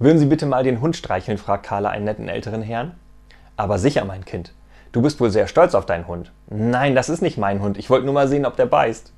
Würden Sie bitte mal den Hund streicheln? fragt Carla einen netten älteren Herrn. Aber sicher, mein Kind. Du bist wohl sehr stolz auf deinen Hund. Nein, das ist nicht mein Hund. Ich wollte nur mal sehen, ob der beißt.